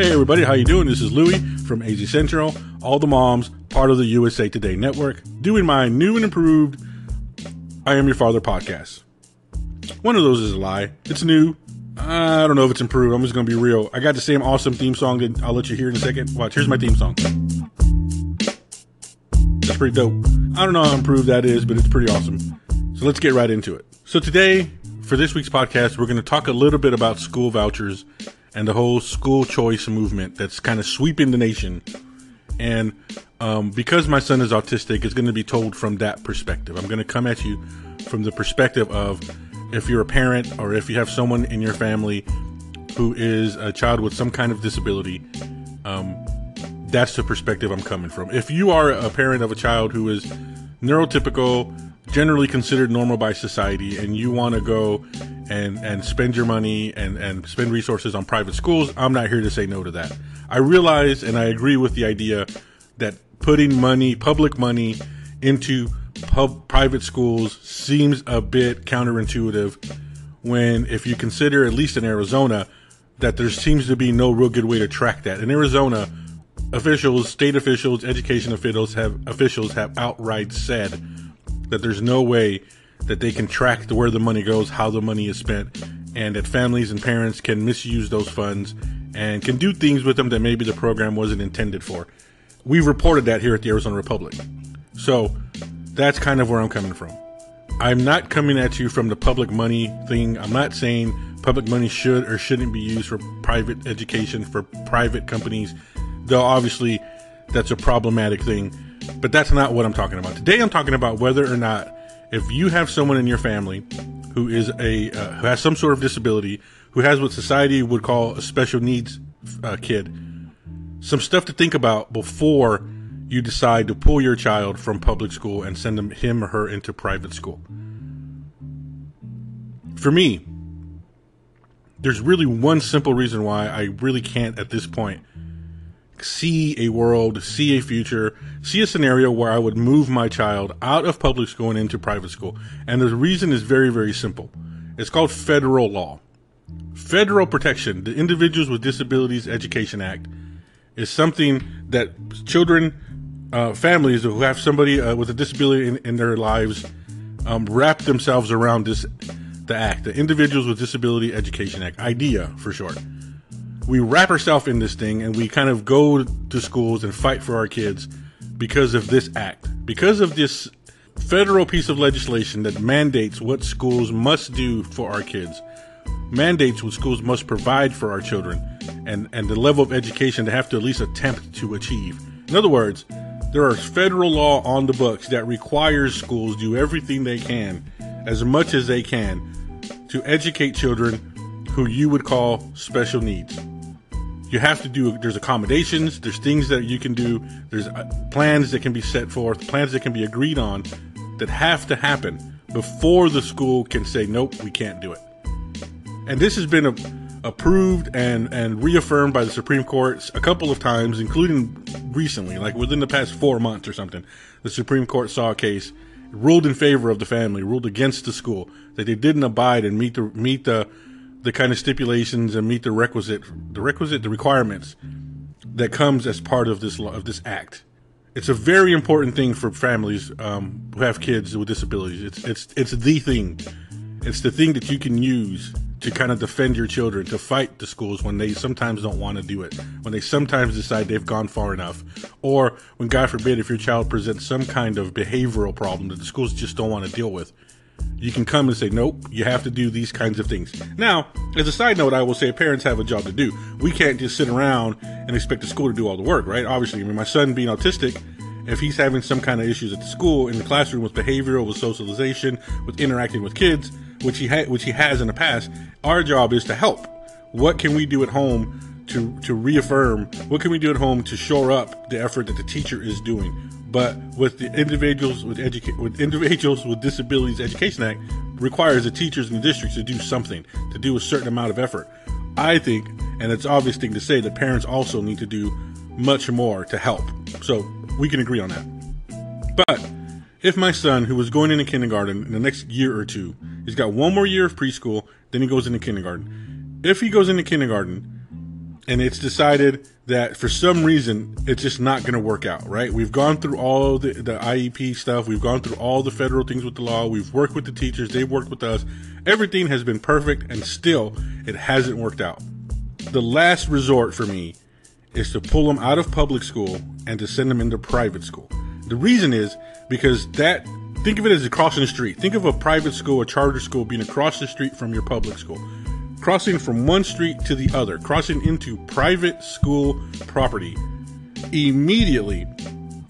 Hey everybody, how you doing? This is Louie from AZ Central, all the moms, part of the USA Today network, doing my new and improved I Am Your Father podcast. One of those is a lie. It's new. I don't know if it's improved. I'm just gonna be real. I got the same awesome theme song that I'll let you hear in a second. Watch, here's my theme song. That's pretty dope. I don't know how improved that is, but it's pretty awesome. So let's get right into it. So today, for this week's podcast, we're gonna talk a little bit about school vouchers and the whole school choice movement that's kind of sweeping the nation. And um, because my son is autistic, it's going to be told from that perspective. I'm going to come at you from the perspective of if you're a parent or if you have someone in your family who is a child with some kind of disability. Um, that's the perspective I'm coming from. If you are a parent of a child who is neurotypical, generally considered normal by society, and you want to go and and spend your money and and spend resources on private schools, I'm not here to say no to that. I realize and I agree with the idea that putting money, public money, into pub, private schools seems a bit counterintuitive. When if you consider at least in Arizona that there seems to be no real good way to track that in Arizona. Officials, state officials, education officials have officials have outright said that there's no way that they can track the, where the money goes, how the money is spent, and that families and parents can misuse those funds and can do things with them that maybe the program wasn't intended for. We've reported that here at the Arizona Republic. So that's kind of where I'm coming from. I'm not coming at you from the public money thing. I'm not saying public money should or shouldn't be used for private education, for private companies, though obviously that's a problematic thing. But that's not what I'm talking about. Today I'm talking about whether or not if you have someone in your family who is a uh, who has some sort of disability, who has what society would call a special needs uh, kid, some stuff to think about before you decide to pull your child from public school and send him, him or her into private school. For me, there's really one simple reason why I really can't at this point see a world, see a future, see a scenario where I would move my child out of public school and into private school. And the reason is very, very simple. It's called federal law. Federal protection, the Individuals with Disabilities Education Act, is something that children, uh, families who have somebody uh, with a disability in, in their lives um, wrap themselves around this, the act, the Individuals with Disability Education Act, IDEA for short we wrap ourselves in this thing and we kind of go to schools and fight for our kids because of this act, because of this federal piece of legislation that mandates what schools must do for our kids, mandates what schools must provide for our children, and, and the level of education they have to at least attempt to achieve. In other words, there are federal law on the books that requires schools do everything they can, as much as they can, to educate children who you would call special needs you have to do there's accommodations there's things that you can do there's uh, plans that can be set forth plans that can be agreed on that have to happen before the school can say nope we can't do it. And this has been a, approved and and reaffirmed by the supreme court a couple of times including recently like within the past four months or something the supreme court saw a case ruled in favor of the family ruled against the school that they didn't abide and meet the meet the the kind of stipulations and meet the requisite the requisite the requirements that comes as part of this law, of this act. It's a very important thing for families um, who have kids with disabilities. It's it's it's the thing. It's the thing that you can use to kind of defend your children, to fight the schools when they sometimes don't want to do it, when they sometimes decide they've gone far enough, or when God forbid if your child presents some kind of behavioral problem that the schools just don't want to deal with you can come and say, nope, you have to do these kinds of things. Now, as a side note, I will say parents have a job to do. We can't just sit around and expect the school to do all the work, right? Obviously, I mean, my son being autistic, if he's having some kind of issues at the school, in the classroom with behavioral, with socialization, with interacting with kids, which he ha- which he has in the past, our job is to help. What can we do at home to to reaffirm? What can we do at home to shore up the effort that the teacher is doing? but with the individuals with educa- with individuals with disabilities education act requires the teachers in the districts to do something to do a certain amount of effort i think and it's obvious thing to say that parents also need to do much more to help so we can agree on that but if my son who was going into kindergarten in the next year or two he's got one more year of preschool then he goes into kindergarten if he goes into kindergarten and it's decided that for some reason it's just not going to work out, right? We've gone through all the, the IEP stuff, we've gone through all the federal things with the law, we've worked with the teachers, they've worked with us. Everything has been perfect, and still it hasn't worked out. The last resort for me is to pull them out of public school and to send them into private school. The reason is because that think of it as crossing the street. Think of a private school, a charter school being across the street from your public school crossing from one street to the other, crossing into private school property, immediately,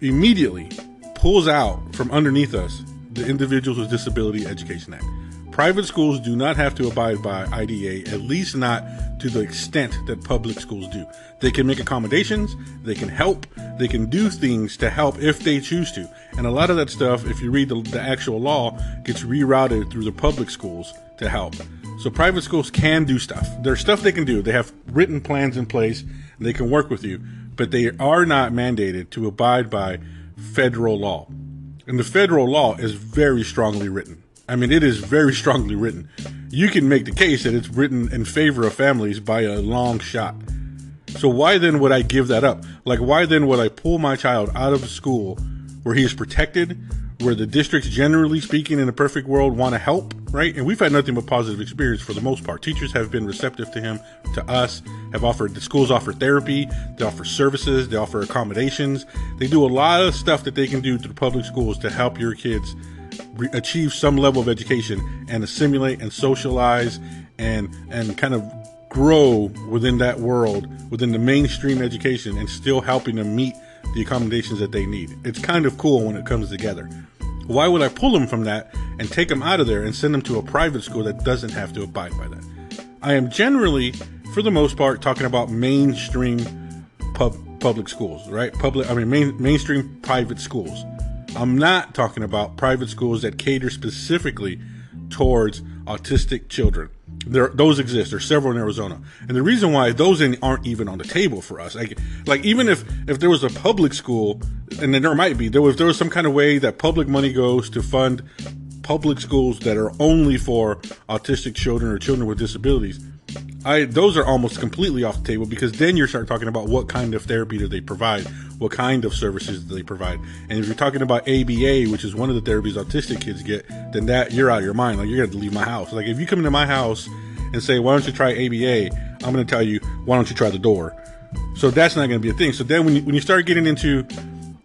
immediately pulls out from underneath us the Individuals with Disability Education Act. Private schools do not have to abide by IDEA, at least not to the extent that public schools do. They can make accommodations, they can help, they can do things to help if they choose to. And a lot of that stuff, if you read the, the actual law, gets rerouted through the public schools to help. So private schools can do stuff. There's stuff they can do. They have written plans in place. they can work with you, but they are not mandated to abide by federal law. And the federal law is very strongly written. I mean, it is very strongly written. You can make the case that it's written in favor of families by a long shot. So why then would I give that up? Like, why then would I pull my child out of school where he is protected, where the districts, generally speaking, in a perfect world, want to help, right? And we've had nothing but positive experience for the most part. Teachers have been receptive to him, to us, have offered, the schools offer therapy, they offer services, they offer accommodations. They do a lot of stuff that they can do through public schools to help your kids re- achieve some level of education and assimilate and socialize and, and kind of grow within that world, within the mainstream education, and still helping them meet the accommodations that they need. It's kind of cool when it comes together. Why would I pull them from that and take them out of there and send them to a private school that doesn't have to abide by that? I am generally, for the most part, talking about mainstream pub, public schools, right? Public, I mean, main, mainstream private schools. I'm not talking about private schools that cater specifically towards autistic children. There, those exist. There's several in Arizona, and the reason why those aren't even on the table for us, like, like even if if there was a public school, and then there might be, there was there was some kind of way that public money goes to fund public schools that are only for autistic children or children with disabilities. I those are almost completely off the table because then you start talking about what kind of therapy do they provide, what kind of services do they provide, and if you're talking about ABA, which is one of the therapies autistic kids get, then that you're out of your mind. Like you're gonna leave my house. Like if you come into my house and say, "Why don't you try ABA?" I'm gonna tell you, "Why don't you try the door?" So that's not gonna be a thing. So then when you, when you start getting into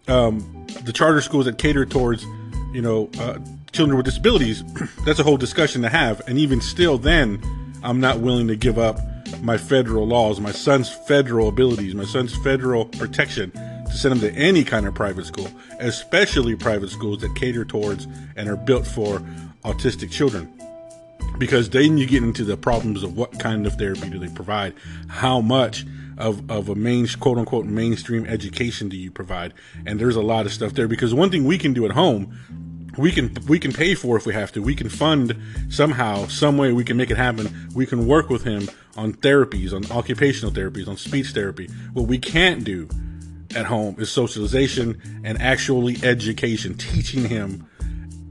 um, the charter schools that cater towards, you know, uh, children with disabilities, that's a whole discussion to have. And even still, then I'm not willing to give up my federal laws, my son's federal abilities, my son's federal protection to send him to any kind of private school, especially private schools that cater towards and are built for autistic children. Because then you get into the problems of what kind of therapy do they provide, how much of, of a main quote unquote mainstream education do you provide, and there's a lot of stuff there. Because one thing we can do at home we can we can pay for if we have to. We can fund somehow, some way we can make it happen. We can work with him on therapies, on occupational therapies, on speech therapy. What we can't do at home is socialization and actually education, teaching him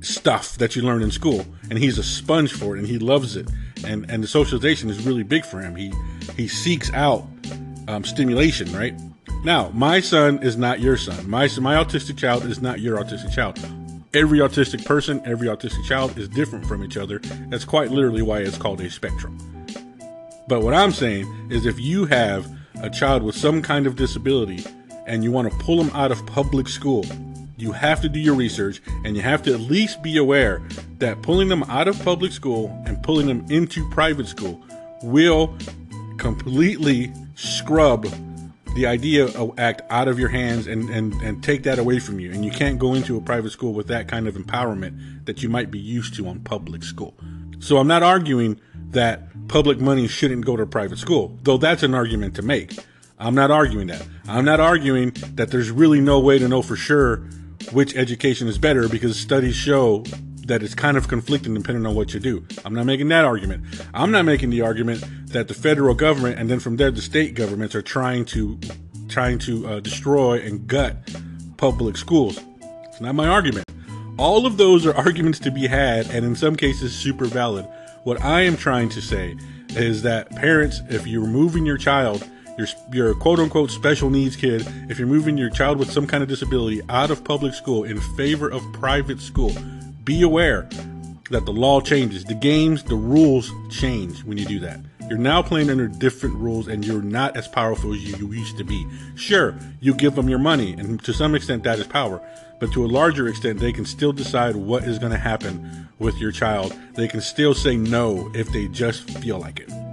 stuff that you learn in school. And he's a sponge for it and he loves it. And and the socialization is really big for him. He he seeks out um, stimulation, right? Now, my son is not your son. My my autistic child is not your autistic child every autistic person, every autistic child is different from each other. That's quite literally why it's called a spectrum. But what I'm saying is if you have a child with some kind of disability and you want to pull them out of public school, you have to do your research and you have to at least be aware that pulling them out of public school and pulling them into private school will completely scrub the idea of act out of your hands and, and, and take that away from you. And you can't go into a private school with that kind of empowerment that you might be used to on public school. So I'm not arguing that public money shouldn't go to private school, though that's an argument to make. I'm not arguing that. I'm not arguing that there's really no way to know for sure which education is better because studies show that it's kind of conflicting depending on what you do. I'm not making that argument. I'm not making the argument that the federal government and then from there the state governments are trying to trying to uh, destroy and gut public schools. It's not my argument. All of those are arguments to be had and in some cases super valid. What I am trying to say is that parents, if you're moving your child, your your quote unquote special needs kid, if you're moving your child with some kind of disability out of public school in favor of private school, be aware that the law changes. The games, the rules change when you do that. You're now playing under different rules and you're not as powerful as you, you used to be. Sure, you give them your money, and to some extent that is power. But to a larger extent, they can still decide what is going to happen with your child. They can still say no if they just feel like it.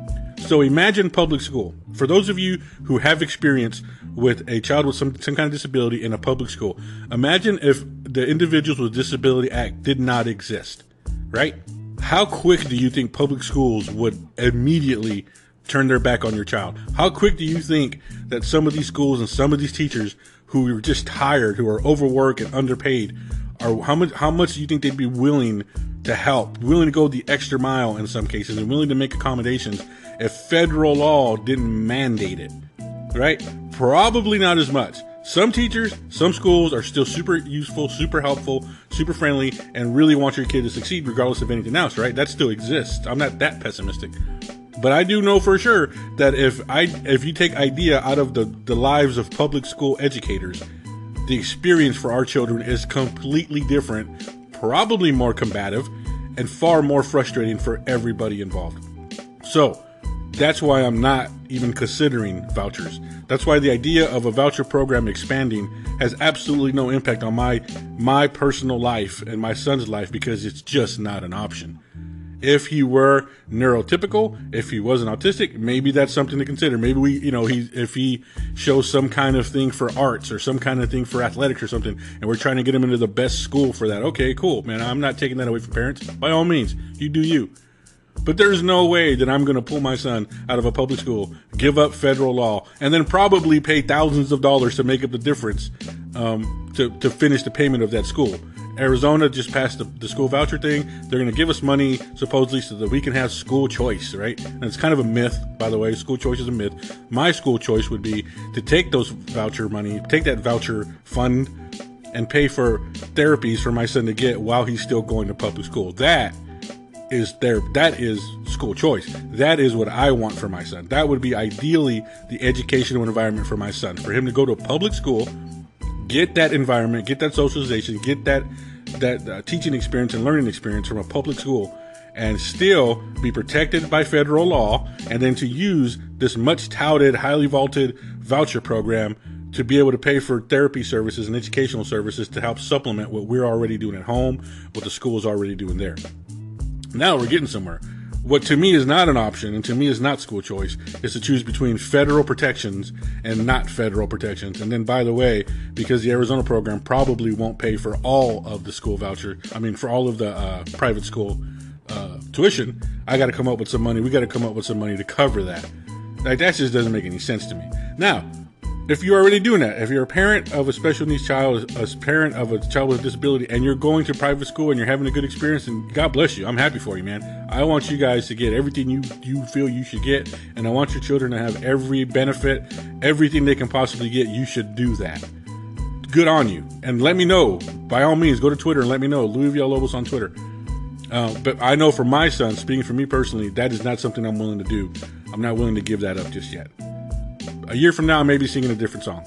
So imagine public school. For those of you who have experience with a child with some, some kind of disability in a public school, imagine if the Individuals with Disability Act did not exist, right? How quick do you think public schools would immediately turn their back on your child? How quick do you think that some of these schools and some of these teachers who are just tired, who are overworked and underpaid, are how much how much do you think they'd be willing to help, willing to go the extra mile in some cases, and willing to make accommodations if federal law didn't mandate it? Right? Probably not as much. Some teachers, some schools are still super useful, super helpful, super friendly, and really want your kid to succeed regardless of anything else, right? That still exists. I'm not that pessimistic. But I do know for sure that if I if you take IDEA out of the, the lives of public school educators, the experience for our children is completely different, probably more combative, and far more frustrating for everybody involved. So that's why I'm not even considering vouchers. That's why the idea of a voucher program expanding has absolutely no impact on my my personal life and my son's life because it's just not an option. If he were neurotypical, if he wasn't autistic, maybe that's something to consider. Maybe we, you know, he if he shows some kind of thing for arts or some kind of thing for athletics or something, and we're trying to get him into the best school for that. Okay, cool, man. I'm not taking that away from parents. By all means, you do you. But there's no way that I'm going to pull my son out of a public school, give up federal law, and then probably pay thousands of dollars to make up the difference um, to, to finish the payment of that school. Arizona just passed the, the school voucher thing. They're going to give us money supposedly so that we can have school choice, right? And it's kind of a myth, by the way. School choice is a myth. My school choice would be to take those voucher money, take that voucher fund, and pay for therapies for my son to get while he's still going to public school. That is there that is school choice that is what i want for my son that would be ideally the educational environment for my son for him to go to a public school get that environment get that socialization get that that uh, teaching experience and learning experience from a public school and still be protected by federal law and then to use this much touted highly vaulted voucher program to be able to pay for therapy services and educational services to help supplement what we're already doing at home what the school is already doing there now we're getting somewhere. What to me is not an option, and to me is not school choice, is to choose between federal protections and not federal protections. And then, by the way, because the Arizona program probably won't pay for all of the school voucher, I mean, for all of the uh, private school uh, tuition, I got to come up with some money. We got to come up with some money to cover that. Like, that just doesn't make any sense to me. Now, if you're already doing that, if you're a parent of a special needs child, a parent of a child with a disability, and you're going to private school and you're having a good experience, and God bless you, I'm happy for you, man. I want you guys to get everything you you feel you should get, and I want your children to have every benefit, everything they can possibly get. You should do that. Good on you, and let me know. By all means, go to Twitter and let me know. Louis Villalobos on Twitter. Uh, but I know for my son, speaking for me personally, that is not something I'm willing to do. I'm not willing to give that up just yet a year from now, I may be singing a different song.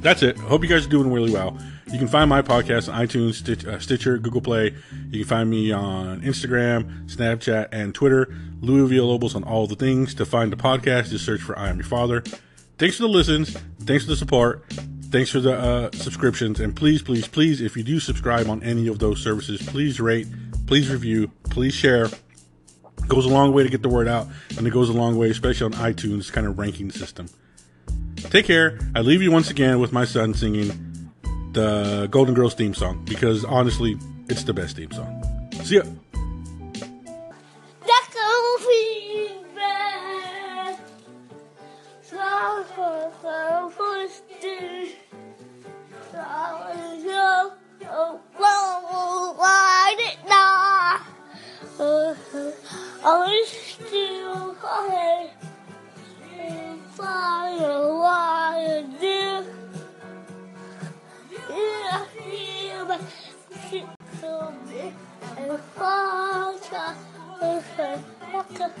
That's it. Hope you guys are doing really well. You can find my podcast on iTunes, Stitch, uh, Stitcher, Google Play. You can find me on Instagram, Snapchat, and Twitter. Louis Villalobos on all the things. To find the podcast, just search for I Am Your Father. Thanks for the listens. Thanks for the support. Thanks for the uh, subscriptions. And please, please, please, if you do subscribe on any of those services, please rate, please review, please share. It goes a long way to get the word out, and it goes a long way, especially on iTunes kind of ranking system. Take care. I leave you once again with my son singing the Golden Girls theme song because honestly, it's the best theme song. See ya. I still fire,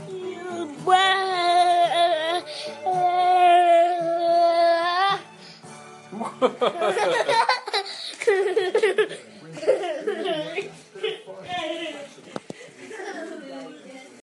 You ha!